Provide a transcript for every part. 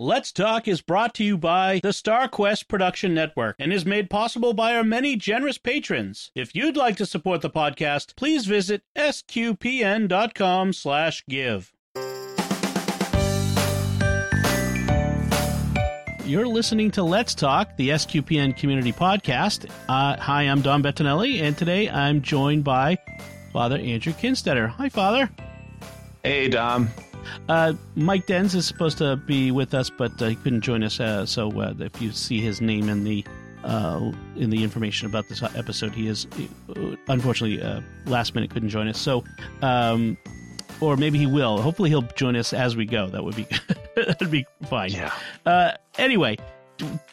Let's Talk is brought to you by the StarQuest Production Network and is made possible by our many generous patrons. If you'd like to support the podcast, please visit sqpn.com/give. You're listening to Let's Talk, the SQPN community podcast. Uh, hi, I'm Dom Bettinelli, and today I'm joined by Father Andrew Kinstetter. Hi, Father. Hey, Dom. Uh, Mike Denz is supposed to be with us, but uh, he couldn't join us. Uh, so uh, if you see his name in the uh, in the information about this episode, he is uh, unfortunately last minute couldn't join us. So, um, or maybe he will. Hopefully, he'll join us as we go. That would be that'd be fine. Yeah. anyway,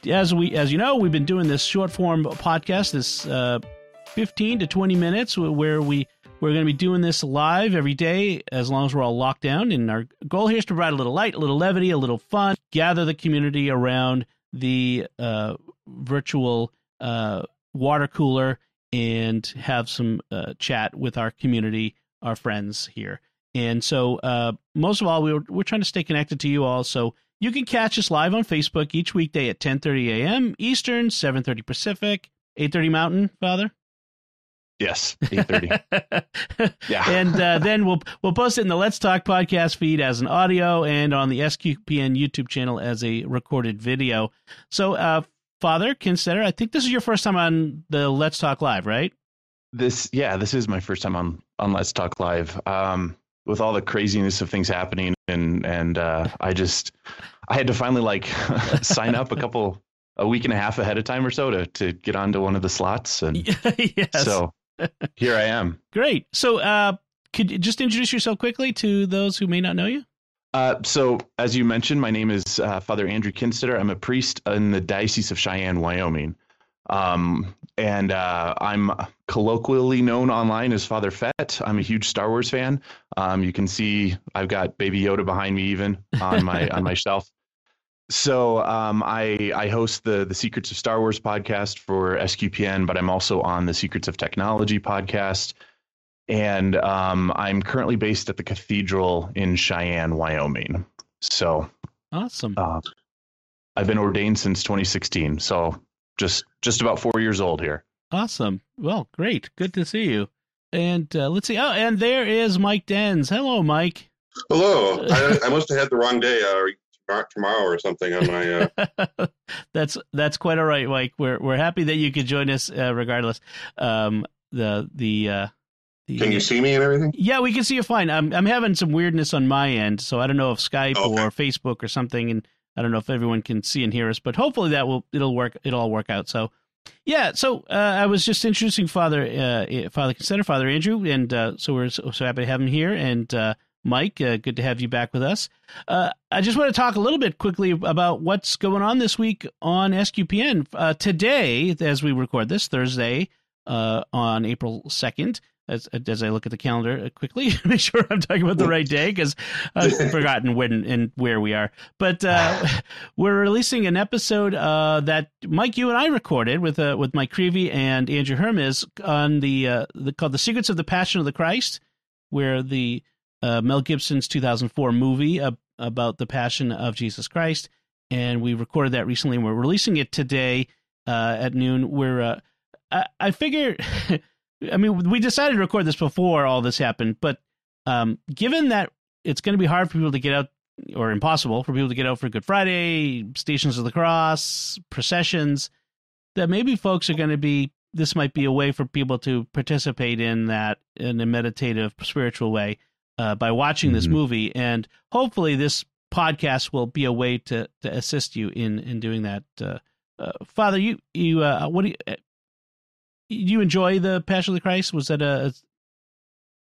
as we as you know, we've been doing this short form podcast, this fifteen to twenty minutes, where we we're going to be doing this live every day as long as we're all locked down. And our goal here is to provide a little light, a little levity, a little fun, gather the community around the uh, virtual uh, water cooler and have some uh, chat with our community, our friends here. And so, uh, most of all, we're, we're trying to stay connected to you all. So you can catch us live on Facebook each weekday at 10:30 a.m. Eastern, 7:30 Pacific, 8:30 Mountain. Father. Yes, eight thirty. yeah, and uh, then we'll we'll post it in the Let's Talk podcast feed as an audio and on the SQPN YouTube channel as a recorded video. So, uh, Father Kinstetter, I think this is your first time on the Let's Talk Live, right? This, yeah, this is my first time on on Let's Talk Live. Um, with all the craziness of things happening, and and uh, I just I had to finally like sign up a couple a week and a half ahead of time or so to to get onto one of the slots, and yes. so here I am. Great. So, uh, could you just introduce yourself quickly to those who may not know you? Uh, so, as you mentioned, my name is uh, Father Andrew Kinstetter. I'm a priest in the Diocese of Cheyenne, Wyoming. Um, and uh, I'm colloquially known online as Father Fett. I'm a huge Star Wars fan. Um, you can see I've got Baby Yoda behind me, even on my on my shelf. So um, I I host the the Secrets of Star Wars podcast for SQPN, but I'm also on the Secrets of Technology podcast, and um, I'm currently based at the Cathedral in Cheyenne, Wyoming. So awesome. Uh, I've been ordained since 2016, so just just about four years old here. Awesome. Well, great. Good to see you. And uh, let's see. Oh, and there is Mike Denz. Hello, Mike. Hello. I, I must have had the wrong day. Uh, tomorrow or something on my. Uh... that's that's quite all right, Mike. We're we're happy that you could join us uh, regardless. Um, the the. Uh, the, can you see me and everything? Yeah, we can see you fine. I'm I'm having some weirdness on my end, so I don't know if Skype okay. or Facebook or something, and I don't know if everyone can see and hear us, but hopefully that will it'll work. It'll all work out. So, yeah. So uh, I was just introducing Father uh, Father Kinstetter Father Andrew, and uh, so we're so, so, happy to have him here, and uh, Mike, uh, good to have you back with us. Uh, I just want to talk a little bit quickly about what's going on this week on SQPN. Uh, today, as we record this Thursday uh, on April 2nd, as, as I look at the calendar uh, quickly, make sure I'm talking about the right day because I've forgotten when and where we are. But uh, we're releasing an episode that Mike, you and I recorded with with Mike Creevy and Andrew Hermes on the, the called "The Secrets of the Passion of the Christ," where the uh, Mel Gibson's 2004 movie uh, about the Passion of Jesus Christ, and we recorded that recently. and We're releasing it today uh, at noon. We're uh, I, I figure, I mean, we decided to record this before all this happened, but um, given that it's going to be hard for people to get out or impossible for people to get out for Good Friday, Stations of the Cross, processions, that maybe folks are going to be. This might be a way for people to participate in that in a meditative, spiritual way uh, by watching this mm-hmm. movie, and hopefully this podcast will be a way to to assist you in in doing that. Uh, uh, Father, you you uh, what do you uh, you enjoy the Passion of the Christ? Was that a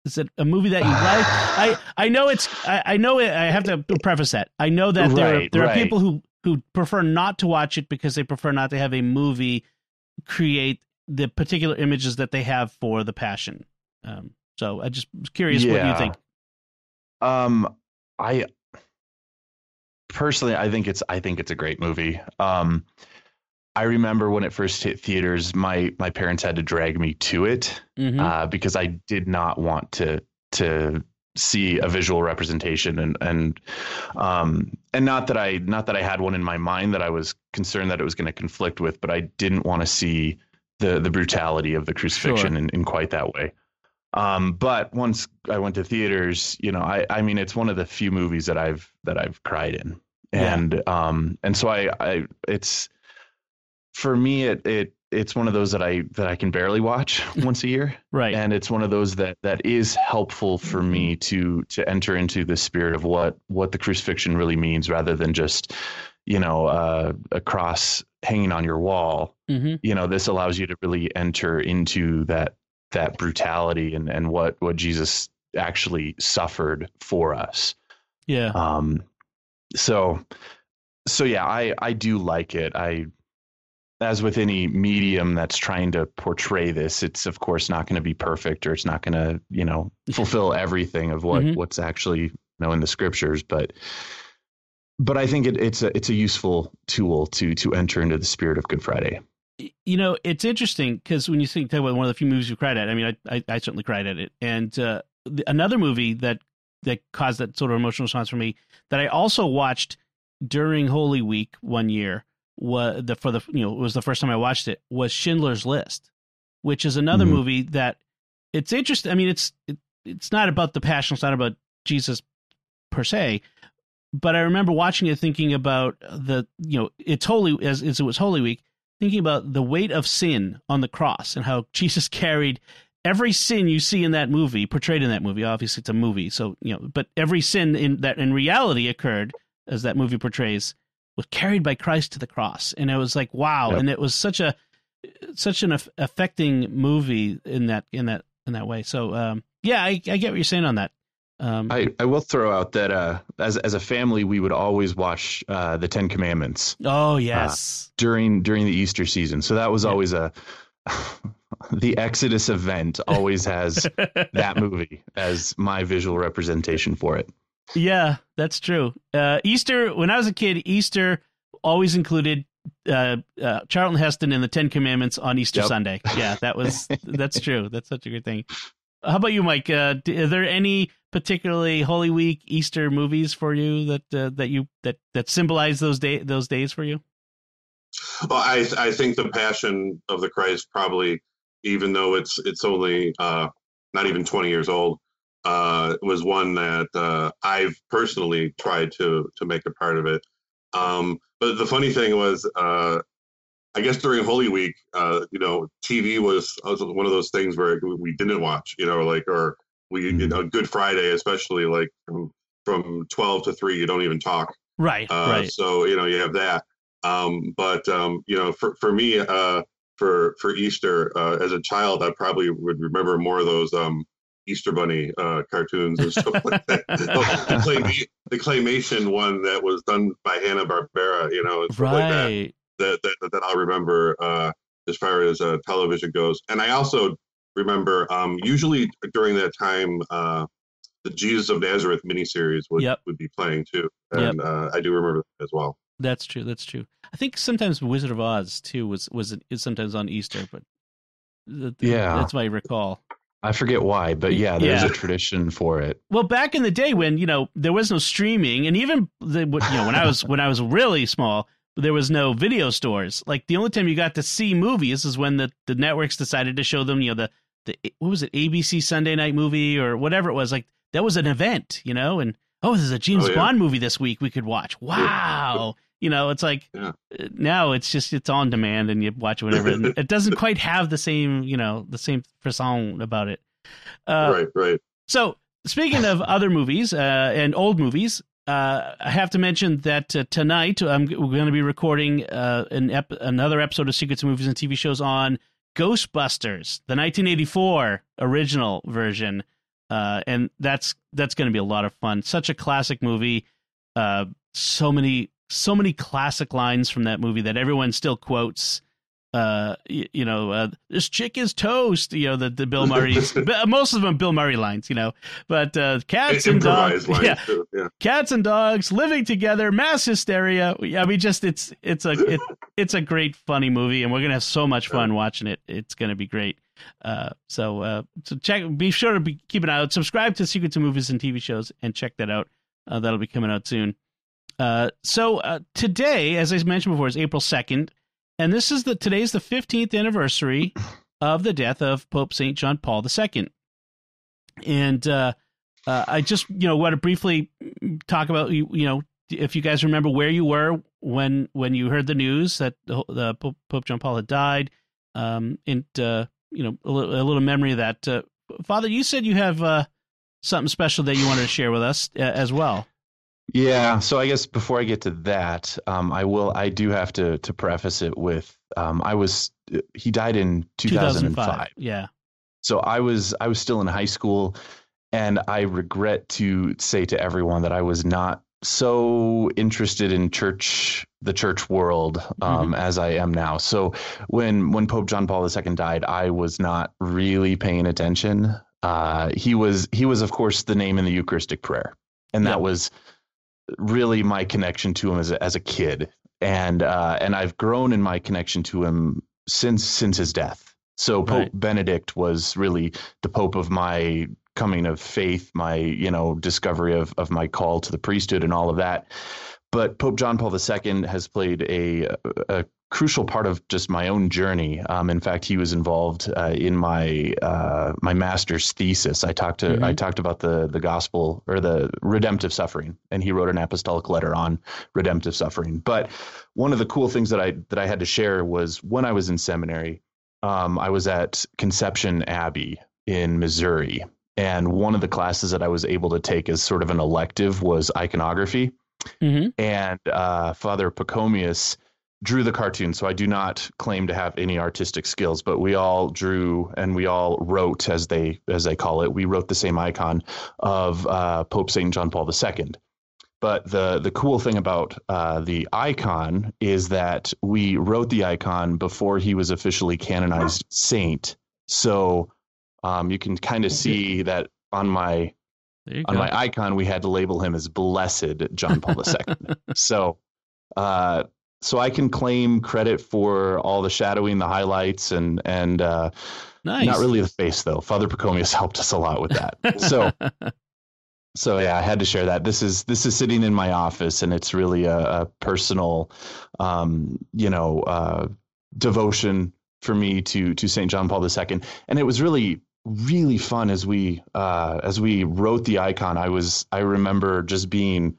is it a movie that you like? I I know it's I, I know it, I have to preface that. I know that there right, are, there right. are people who who prefer not to watch it because they prefer not to have a movie create the particular images that they have for the Passion. Um, so I just was curious yeah. what you think. Um, I personally, I think it's I think it's a great movie. Um, I remember when it first hit theaters, my my parents had to drag me to it mm-hmm. uh, because I did not want to to see a visual representation and and um and not that I not that I had one in my mind that I was concerned that it was going to conflict with, but I didn't want to see the the brutality of the crucifixion Sure. in, in quite that way. Um, but once I went to theaters, you know, I I mean it's one of the few movies that I've that I've cried in. Yeah. And um and so I I it's for me it it it's one of those that I that I can barely watch once a year Right. and it's one of those that that is helpful for me to to enter into the spirit of what what the crucifixion really means rather than just you know uh, a cross hanging on your wall hmm you know this allows you to really enter into that that brutality and and what what Jesus actually suffered for us Yeah. um so so yeah i i do like it i as with any medium that's trying to portray this it's of course not going to be perfect or it's not going to you know fulfill everything of what Mhm. what's actually you know in the scriptures but but i think it, it's a it's a useful tool to to enter into the spirit of good friday you know, it's interesting because when you think about one of the few movies you cried at, I mean, I I, I certainly cried at it, and uh, the, another movie that that caused that sort of emotional response for me that I also watched during Holy Week one year was the for the you know it was the first time I watched it was Schindler's List, which is another Mhm. movie that it's interesting. I mean, it's it, it's not about the passion, it's not about Jesus per se, but I remember watching it thinking about the you know it's holy as, as it was Holy Week, thinking about the weight of sin on the cross and how Jesus carried every sin you see in that movie portrayed in that movie. Obviously, it's a movie, so you know, but every sin in that in reality occurred as that movie portrays was carried by Christ to the cross, and it was like wow, Yep. and it was such a such an affecting movie in that in that in that way. So um, yeah, I, I get what you're saying on that. Um, i i will throw out that uh as as a family we would always watch uh the 10 commandments oh yes, during during the Easter season. So that was Yeah. always a the Exodus event always has that movie as my visual representation for it. Yeah, that's true. Uh, Easter, when I was a kid, Easter always included uh, uh, Charlton Heston and the Ten Commandments on Easter Yep. Sunday. Yeah, that was that's true. That's such a good thing. How about you, Mike? Uh, are there any particularly Holy Week Easter movies for you that uh, that you that that symbolize those day those days for you? Well, I I think the Passion of the Christ probably, even though it's it's only uh, not even twenty years old, uh, was one that uh, I've personally tried to to make a part of it. Um, but the funny thing was, uh, I guess during Holy Week, uh, you know, TV was, was one of those things where we didn't watch, you know, like or we you Mhm. know Good Friday, especially like from from twelve to three, you don't even talk. Right, Uh, right. So you know you have that. Um, but um, you know, for for me, uh, for for Easter uh, as a child, I probably would remember more of those um, Easter Bunny uh, cartoons and stuff like that. the, clay, the claymation one that was done by Hanna Barbera, you know, and stuff like that, Right. that that that I'll remember uh, as far as uh, television goes. And I also remember um, usually during that time. Uh, the Jesus of Nazareth miniseries would, Yep. would be playing too, Yep. and uh, I do remember that as well. That's true. That's true. I think sometimes Wizard of Oz too was was is sometimes on Easter, but th- th- Yeah. that's my recall. I forget why, but yeah, there's Yeah. a tradition for it. Well, back in the day when you know there was no streaming, and even the, you know when I was when I was really small, there was no video stores. Like the only time you got to see movies is when the, the networks decided to show them. You know the the what was it ABC Sunday Night Movie or whatever it was. Like that was an event, you know. And oh, there's a James Oh, yeah. Bond movie this week we could watch. Wow. You know, it's like Yeah. uh, now it's just it's on demand and you watch whatever. and it doesn't quite have the same, you know, the same frisson about it. Uh, right, right. so, speaking of other movies uh, and old movies, uh, I have to mention that uh, tonight um, we're going to be recording uh, an ep- another episode of Secrets of Movies and TV Shows on Ghostbusters, the 1984 original version, uh, and that's that's going to be a lot of fun. Such a classic movie. Uh, so many so many classic lines from that movie that everyone still quotes uh you, you know uh, this chick is toast you know the, the bill murray's but most of them bill murray lines you know but uh cats and dogs yeah too. Yeah. cats and dogs living together mass hysteria yeah we just it's it's a it, it's a great funny movie and we're gonna have so much fun watching it it's gonna be great Uh, so uh, so check. Be sure to be keep an eye out. Subscribe to Secrets of Movies and TV shows and check that out. Uh, that'll be coming out soon. Uh, so uh, today, as I mentioned before, is April second, and this is the today's the fifteenth anniversary of the death of Pope Saint John Paul II. And uh, uh, I just you know want to briefly talk about you you know if you guys remember where you were when when you heard the news that the, the Pope, Pope, John Paul had died, um, and uh, you know a little, a little, memory of that. Uh, Father, you said you have uh, something special that you wanted to share with us uh, as well. Yeah, so I guess before I get to that, um, I will. I do have to to preface it with um, I was he died in 2005. 2005. Yeah. So I was I was still in high school, and I regret to say to everyone that I was not so interested in church the church world um, mm-hmm. as I am now. So when when Pope John Paul II died, I was not really paying attention. Uh, he was he was of course the name in the Eucharistic prayer, and that was really my connection to him as a, as a kid. And uh, and I've grown in my connection to him since since his death. So Pope right. Benedict was really the Pope of my coming of faith, my you know discovery of of my call to the priesthood, and all of that. But Pope John Paul II has played a, a crucial part of just my own journey. Um, in fact, he was involved uh, in my uh, my master's thesis. I talked to mm-hmm. I talked about the the gospel or the redemptive suffering, and he wrote an apostolic letter on redemptive suffering. But one of the cool things that I that I had to share was when I was in seminary, um, I was at Conception Abbey in Missouri, and one of the classes that I was able to take as sort of an elective was iconography. Mm-hmm. And uh, Father Pachomius drew the cartoon, so I do not claim to have any artistic skills, but we all drew and we all wrote, as they as they call it, we wrote the same icon of uh, Pope Saint John Paul II. But the the cool thing about uh, the icon is that we wrote the icon before he was officially canonized saint. So um, you can kind of see that on my on go. my icon we had to label him as Blessed John Paul II. so uh, so I can claim credit for all the shadowing, the highlights, and and uh, nice. not really the face though. Father Pachomius helped us a lot with that. So. so yeah, I had to share that. This is this is sitting in my office, and it's really a, a personal, um, you know, uh, devotion for me to to Saint John Paul II. And it was really really fun as we uh, as we wrote the icon. I was I remember just being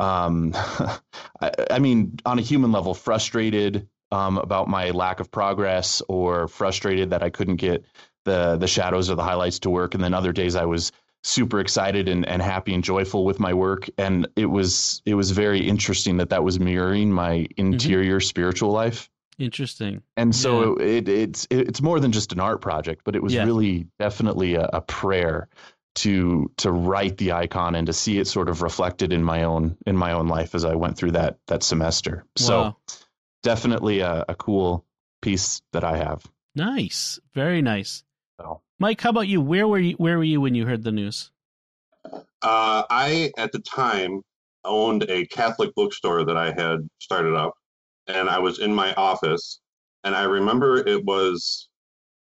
um, I, I, mean, on a human level, frustrated um, about my lack of progress or frustrated that I couldn't get the the shadows or the highlights to work. And then other days I was super excited and, and happy and joyful with my work. And it was it was very interesting that that was mirroring my mm-hmm. interior mm-hmm. spiritual life. Interesting. And so yeah. it, it's it's more than just an art project, but it was yeah. really definitely a, a prayer to to write the icon and to see it sort of reflected in my own in my own life as I went through that that semester. Wow. So definitely a, a, cool piece that I have. Nice, very nice. So. Mike, how about you? Where were you? Where were you when you heard the news? Uh, I at the time owned a Catholic bookstore that I had started up, and I was in my office, and I remember it was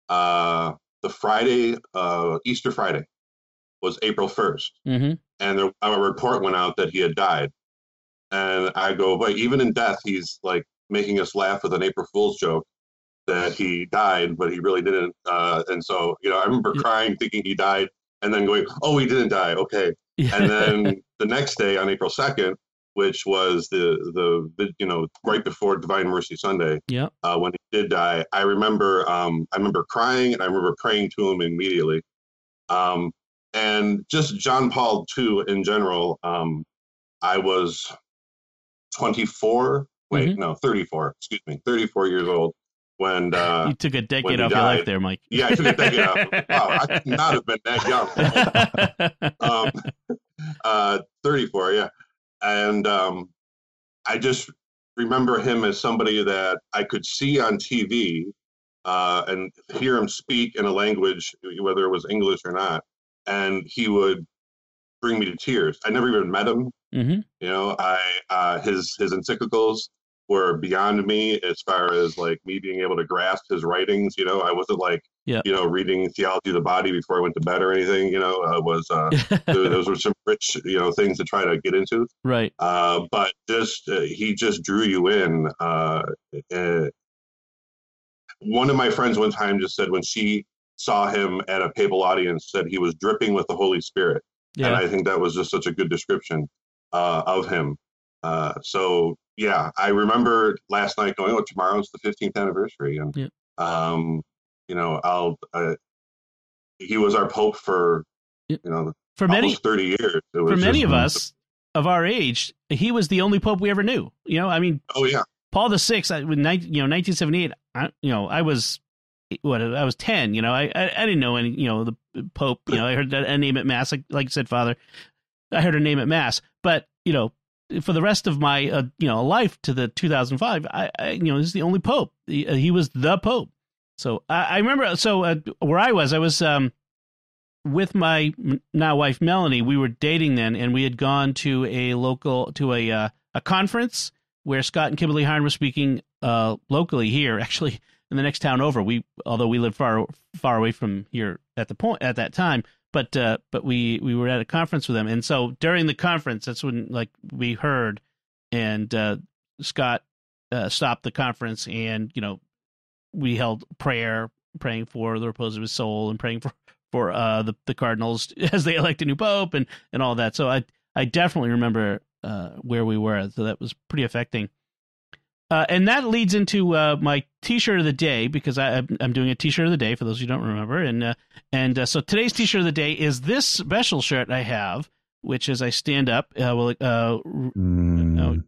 uh, the Friday, uh, Easter Friday, was April 1st. Mm-hmm. And there, a report went out that he had died. And I go, but even in death, he's like making us laugh with an April Fool's joke that he died, but he really didn't. Uh, and so, you know, I remember crying thinking he died and then going, oh, he didn't die. Okay. Yeah. And then the next day on April 2nd, which was the, the, you know, right before Divine Mercy Sunday, yeah. Uh, when he did die, I remember, um, I remember crying and I remember praying to him immediately. Um, and just John Paul II in general. Um, I was 24. Wait, mm-hmm. no, 34. Excuse me, 34 years old when uh, you took a decade off died. your life there, Mike. Yeah, I took a decade off. Wow, I could not have been that young. um, uh, 34, yeah, and um, I just remember him as somebody that I could see on TV uh, and hear him speak in a language, whether it was English or not, and he would bring me to tears. I never even met him. Mm-hmm. You know, I uh, his his encyclicals were beyond me as far as like me being able to grasp his writings. You know, I wasn't like, yeah. you know, reading Theology of the Body before I went to bed or anything. You know, uh, was uh, those were some rich, you know, things to try to get into. Right. Uh, but just uh, he just drew you in. Uh, uh, one of my friends one time just said when she saw him at a papal audience, said he was dripping with the Holy Spirit. Yeah. And I think that was just such a good description uh, of him. Uh, so yeah, I remember last night going, "Oh, tomorrow's the 15th anniversary," and Yeah. um, you know, I'll. Uh, he was our pope for you know For many almost 30 years. It for many of us of our age, he was the only pope we ever knew. You know, I mean, Oh yeah, Paul the Sixth, I- with 19, you know, 1978. I, you know, I was what I was 10. You know, I, I I didn't know any. You know, the Pope. You know, I heard that a name at mass, like like you said, Father. I heard a name at mass, but you know, for the rest of my uh, you know life to the 2005, I, I you know, he's the only Pope. He, uh, he was the Pope. So I, I remember. So uh, where I was, I was um with my now wife Melanie. We were dating then, and we had gone to a local to a uh, a conference where Scott and Kimberly Hahn were speaking uh, locally here, actually in the next town over. We although we lived far far away from here at the point at that time, but uh, but we we were at a conference with them, and so during the conference, that's when like we heard, and uh, Scott uh, stopped the conference, and you know we held prayer, praying for the repose of his soul, and praying for for uh, the the cardinals as they elect a new pope, and and all that. So I I definitely remember uh, where we were, so that was pretty affecting. Uh, and that leads into uh, my T-shirt of the day because I, I'm- I'm doing a T-shirt of the day for those who don't remember, and uh, and uh, so today's T-shirt of the day is this special shirt I have, which is I stand up. Uh, well, uh, Mm.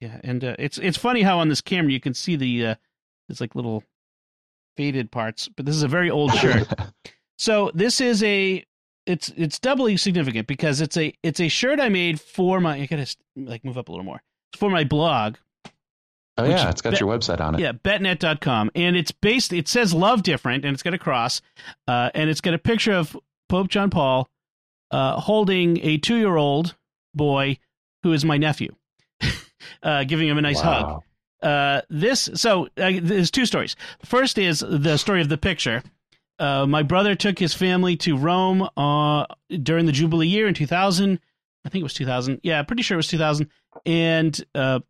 yeah, and uh, it's it's funny how on this camera you can see the uh, it's like little faded parts, but this is a very old shirt. So this is a it's it's doubly significant because it's a it's a shirt I made for my I gotta like move up a little more for my blog. Oh yeah, it's got bet- your website on it. Yeah, bettnet.com. And it's based it says love different and it's got a cross. Uh, and it's got a picture of Pope John Paul uh, holding a 2-year-old boy who is my nephew. uh, giving him a nice hug. Wow. Uh, this so uh, there's two stories. First is the story of the picture. Uh, my brother took his family to Rome uh, during the Jubilee year in 2000. I think it was 2000. Yeah, pretty sure it was 2000. And uh,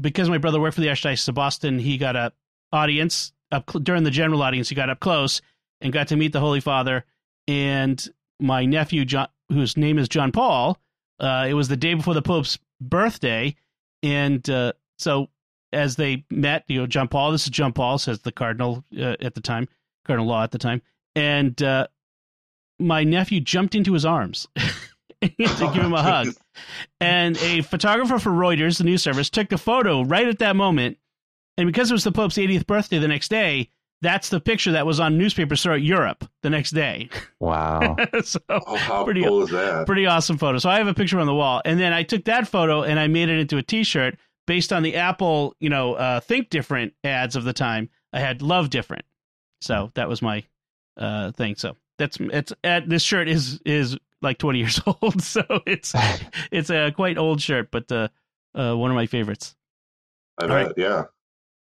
because my brother worked for the Archdiocese of Boston, he got a audience up during the general audience. He got up close and got to meet the Holy Father. And my nephew, John, whose name is John Paul, uh, it was the day before the Pope's birthday, and uh, so as they met, you know, John Paul. This is John Paul, says the cardinal uh, at the time, cardinal law at the time, and uh, my nephew jumped into his arms to give him a hug. And a photographer for Reuters, the news service, took a photo right at that moment. And because it was the Pope's 80th birthday the next day, that's the picture that was on newspapers throughout Europe the next day. Wow. so Oh, how Pretty- cool is that? pretty awesome photo. So I have a picture on the wall, and then I took that photo and I made it into a T-shirt based on the Apple, you know, uh, Think Different ads of the time. I had Love Different, so that was my uh, thing. So that's it's uh, this shirt is is like twenty years old, so it's it's a quite old shirt, but uh, uh, one of my favorites. I bet, right. yeah.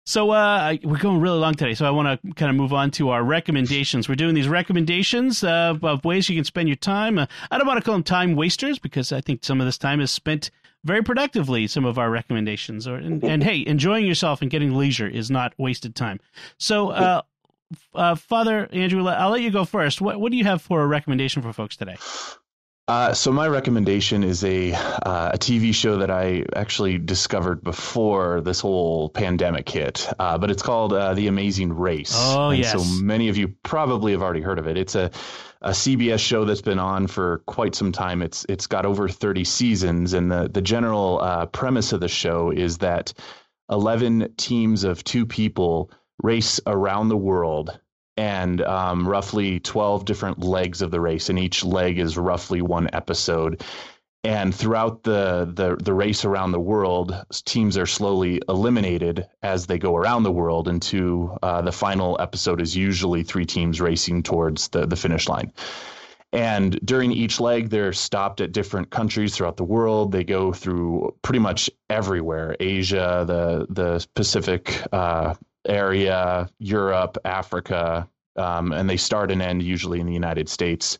So uh, I, we're going really long today, so I want to kind of move on to our recommendations. We're doing these recommendations uh, of ways you can spend your time. Uh, I don't want to call them time wasters because I think some of this time is spent very productively. Some of our recommendations, or and, and hey, enjoying yourself and getting leisure is not wasted time. So, uh, Father Andrew, I'll let you go first. What what do you have for a recommendation for folks today? Uh, so my recommendation is a uh, a TV show that I actually discovered before this whole pandemic hit, uh, but it's called uh, The Amazing Race. Oh, and yes. So many of you probably have already heard of it. It's a a CBS show that's been on for quite some time. It's it's got over 30 seasons, and the the general uh, premise of the show is that 11 teams of two people race around the world and um, roughly 12 different legs of the race and each leg is roughly one episode and throughout the, the the race around the world teams are slowly eliminated as they go around the world into uh, the final episode is usually three teams racing towards the, the finish line And during each leg, they're stopped at different countries throughout the world. They go through pretty much everywhere Asia, the, the Pacific uh, area, Europe, Africa, um, and they start and end usually in the United States.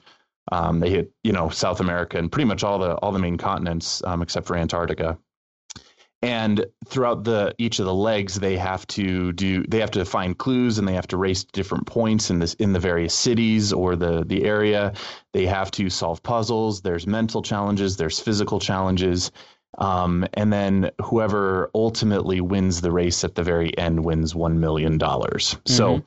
Um, they hit, you know, South America and pretty much all the all the main continents um, except for Antarctica. And throughout the each of the legs they have to do they have to find clues and they have to race to different points in this in the various cities or the the area. They have to solve puzzles. There's mental challenges. There's physical challenges um, and then whoever ultimately wins the race at the very end wins one million dollars mm-hmm. so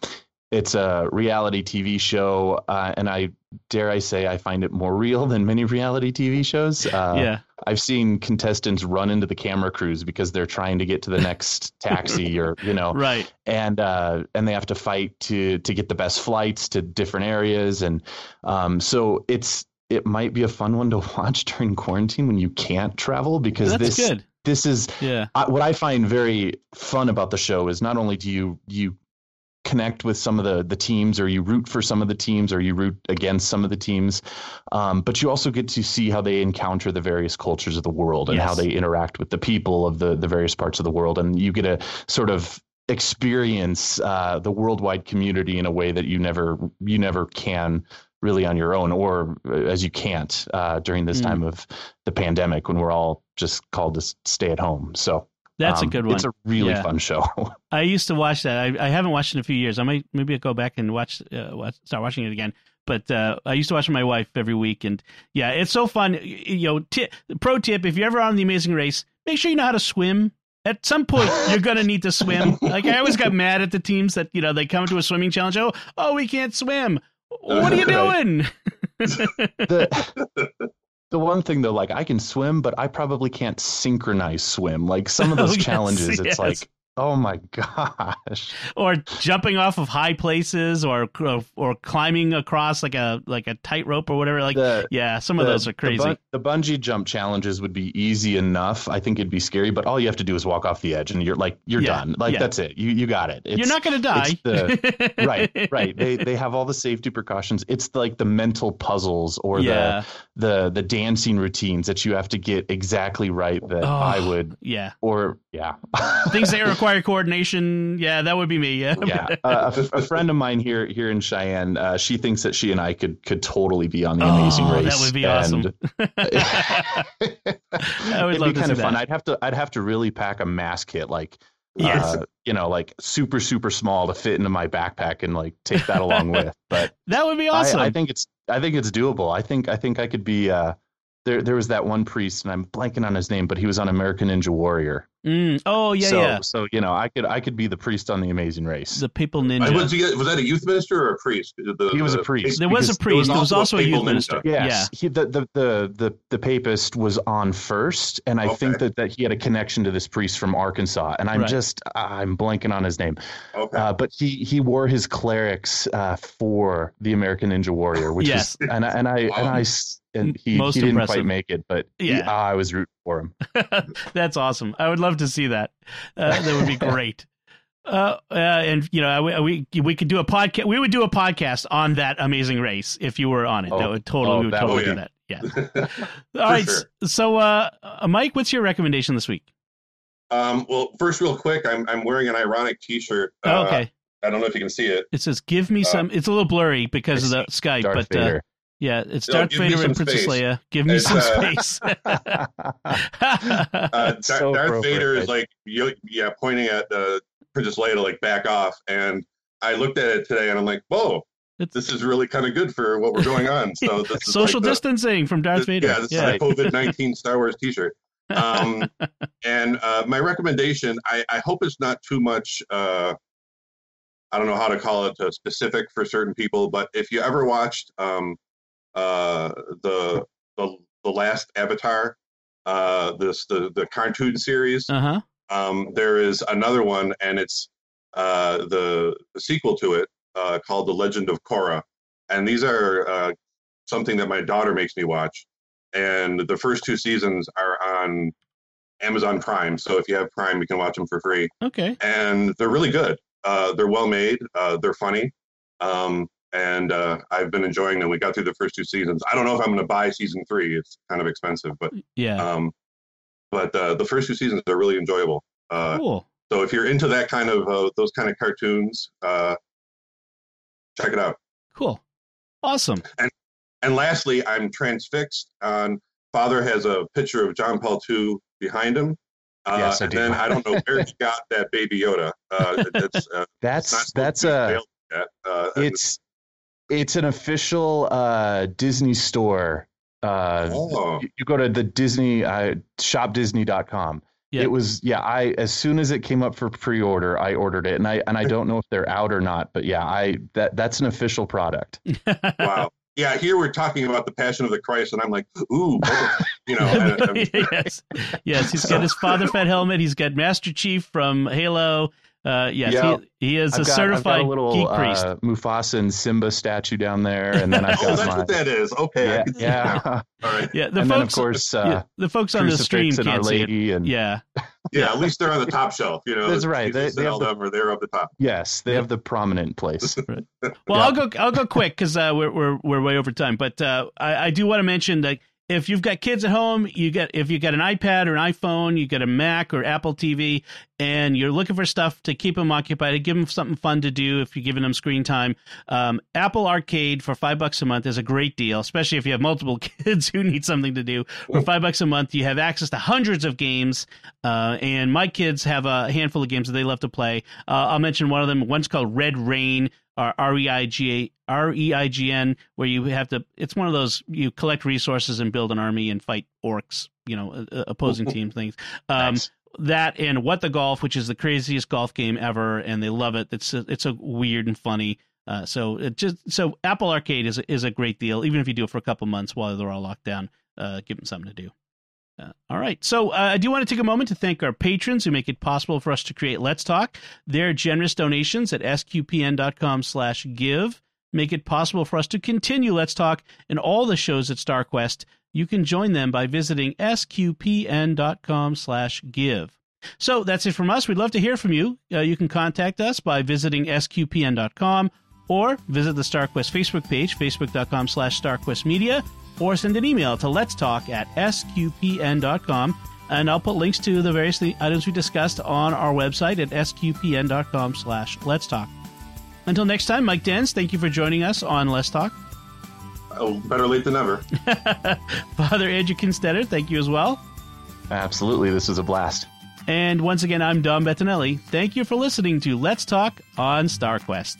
it's a reality TV show, uh, and I dare I say I find it more real than many reality TV shows. Uh, yeah, I've seen contestants run into the camera crews because they're trying to get to the next taxi, or you know, right, and uh, and they have to fight to to get the best flights to different areas, and um, so it's it might be a fun one to watch during quarantine when you can't travel because That's this good. this is yeah. what I find very fun about the show is not only do you you connect with some of the the teams or you root for some of the teams or you root against some of the teams um, but you also get to see how they encounter the various cultures of the world and Yes. how they interact with the people of the the various parts of the world and you get a sort of experience uh, the worldwide community in a way that you never you never can really on your own or uh, as you can't uh, during this Mm. time of the pandemic when we're all just called to stay at home so That's um, a good one. it's a really Yeah. fun show I used to watch that. I, I haven't watched it in a few years. I might maybe I'll go back and watch, uh, watch start watching it again. But uh, I used to watch with my wife every week, and yeah, it's so fun. You know, ti pro tip: if you're ever on the Amazing Race, make sure you know how to swim. At some point, you're gonna need to swim. Like I always got mad at the teams that you know they come to a swimming challenge. Oh, oh, we can't swim. What are you doing? the the one thing though, like I can swim, but I probably can't synchronize swim. Like some of Oh, those yes, challenges, it's yes. like, oh my gosh. or jumping off of high places, or or climbing across like a like a tightrope or whatever. Like the, yeah, some of those are crazy. The, bun- the bungee jump challenges would be easy enough. I think it'd be scary, but all you have to do is walk off the edge, and you're like, you're Yeah, done. Like yeah. that's it. You you got it. It's, You're not going to die. right, right. They they have all the safety precautions. It's like the mental puzzles or yeah. the the the dancing routines that you have to get exactly right. That Oh. I would Yeah. or yeah. Things that require coordination. Yeah, that would be me. Yeah. yeah, uh, a, a friend of mine here here in Cheyenne, uh, she thinks that she and I could could totally be on the Amazing Oh, Race. that would be awesome. I would It'd love be to kind of fun. that. I'd have to I'd have to really pack a mask kit, like Yes. uh, you know, like super super small to fit into my backpack and like take that along with. But that would be awesome. I, I think it's I think it's doable. I think I think I could be. Uh, there there was that one priest, and I'm blanking on his name, but he was on American Ninja Warrior. Mm. Oh yeah, so yeah. so you know, I could I could be the priest on the Amazing Race. The people Uh, Ninja. Was, he, was that a youth minister or a priest? The- He was a priest. there was a priest. There was also a youth ninja. minister. Yes, he, the, the the the the papist was on first, and I think that, that he had a connection to this priest from Arkansas, and I'm Right. just I'm blanking on his name, Okay. uh, but he he wore his clerics uh, for the American Ninja Warrior, which Yes. is and I- and I and I s- and he, Most he didn't impressive. quite make it, but he- Yeah. ah, I was rooting for him. That's awesome. I would love to see that. Uh, that would be great. Uh, uh, and you know, we we we could do a podcast. We would do a podcast on that amazing race if you were on it. that Oh, would totally oh, we would that totally would- do that. Yeah. All right. sure. So, uh, uh, Mike, what's your recommendation this week? Um, well, first, real quick, I'm I'm wearing an ironic T-shirt. Oh, Uh, okay. I don't know if you can see it. It says, "Give me uh, some." It's a little blurry because of the Skype, Darth but uh, Vader. Yeah, it's Darth give me Vader and Princess space. Leia. Give me It's, some uh, space. Uh, Dar- So Darth. Vader is like, yeah, pointing at uh, Princess Leia to like back off, and I looked at it today, and I'm like, whoa, It's- this is really kind of good for what we're going on. So this is Social like the- distancing from Darth this- Vader. Yeah, this yeah. is a COVID nineteen Star Wars T-shirt. Um, and uh, my recommendation, I, I hope it's not too much. Uh, I don't know how to call it uh, specific for certain people, but if you ever watched um, uh, the, the the last Avatar, uh, this the the cartoon series, Uh huh. um, there is another one, and it's uh, the, the sequel to it uh, called The Legend of Korra. And these are uh, something that my daughter makes me watch. And the first two seasons are on Amazon Prime. So if you have Prime, you can watch them for free. Okay. And they're really good. Uh, they're well made, uh, they're funny. Um, and uh, I've been enjoying them. We got through the first two seasons. I don't know if I'm going to buy season three. It's kind of expensive, but yeah. Um, but uh, the first two seasons are really enjoyable. Uh, cool. So if you're into that kind of uh, those kind of cartoons, uh, check it out. Cool. Awesome. And and lastly, I'm transfixed on. Father has a picture of John Paul II behind him. Uh, Yes, I and do. then I don't know where he got that baby Yoda. Uh, that's uh, That's not that's supposed to be a available yet. Uh, it's it's an official uh, Disney store. Uh, oh, you, you go to the Disney uh, shopdisney.com. Yeah. It was yeah. I as soon as it came up for pre-order, I ordered it, and I and I don't know if they're out or not, but yeah, I that that's an official product. wow. Yeah, here we're talking about the Passion of the Christ, and I'm like, ooh, you know. and- and- yes, yes. He's got his Father Fett helmet. He's got Master Chief from Halo. Uh, yes, Yeah. he, he is I've a got, I've certified got a little geek priest. uh, Mufasa and Simba statue down there, and then I've oh, got that's my what that is. Okay. I yeah can yeah, All right. yeah, the and folks, then of course uh, yeah, the folks on the stream Crucifix and Our can't see it. And Yeah, Yeah, at least they're on the top shelf. You know, That's right. Jesus They- they and have all the- them are up the top. yes, they have the prominent place. Well, Yeah. I'll go. I'll go quick because uh, we're we're we're way over time. But uh, I, I do want to mention that if you've got kids at home, you get if you got an iPad or an iPhone, you got a Mac or Apple TV, and you're looking for stuff to keep them occupied, to give them something fun to do. If you're giving them screen time, um, Apple Arcade for five bucks a month is a great deal, especially if you have multiple kids who need something to do. For five bucks a month, you have access to hundreds of games, uh, and my kids have a handful of games that they love to play. Uh, I'll mention one of them. One's called Red Rain or R E I G A R E I G N, where you have to. It's one of those you collect resources and build an army and fight orcs, you know, uh, opposing team things. Um, Nice. That and What the Golf, which is the craziest golf game ever, and they love it. It's a, it's a weird and funny. Uh, so it just so Apple Arcade is a, is a great deal, even if you do it for a couple months while they're all locked down. Uh, give them something to do. Uh, all right. So uh, I do want to take a moment to thank our patrons who make it possible for us to create Let's Talk. Their generous donations at sqpn.com slash give make it possible for us to continue Let's Talk and all the shows at StarQuest. You can join them by visiting sqpn.com slash give. So that's it from us. We'd love to hear from you. Uh, you can contact us by visiting sqpn.com or visit the StarQuest Facebook page, facebook.com slash StarQuestMedia, or send an email to let's talk at sqpn.com. And I'll put links to the various items we discussed on our website at sqpn.com slash let's talk. Until next time, Mike Denz, thank you for joining us on Let's Talk. Oh, better late than never. Father Andrew Kinstetter, thank you as well. Absolutely, this was a blast. And once again, I'm Dom Bettinelli. Thank you for listening to Let's Talk on StarQuest.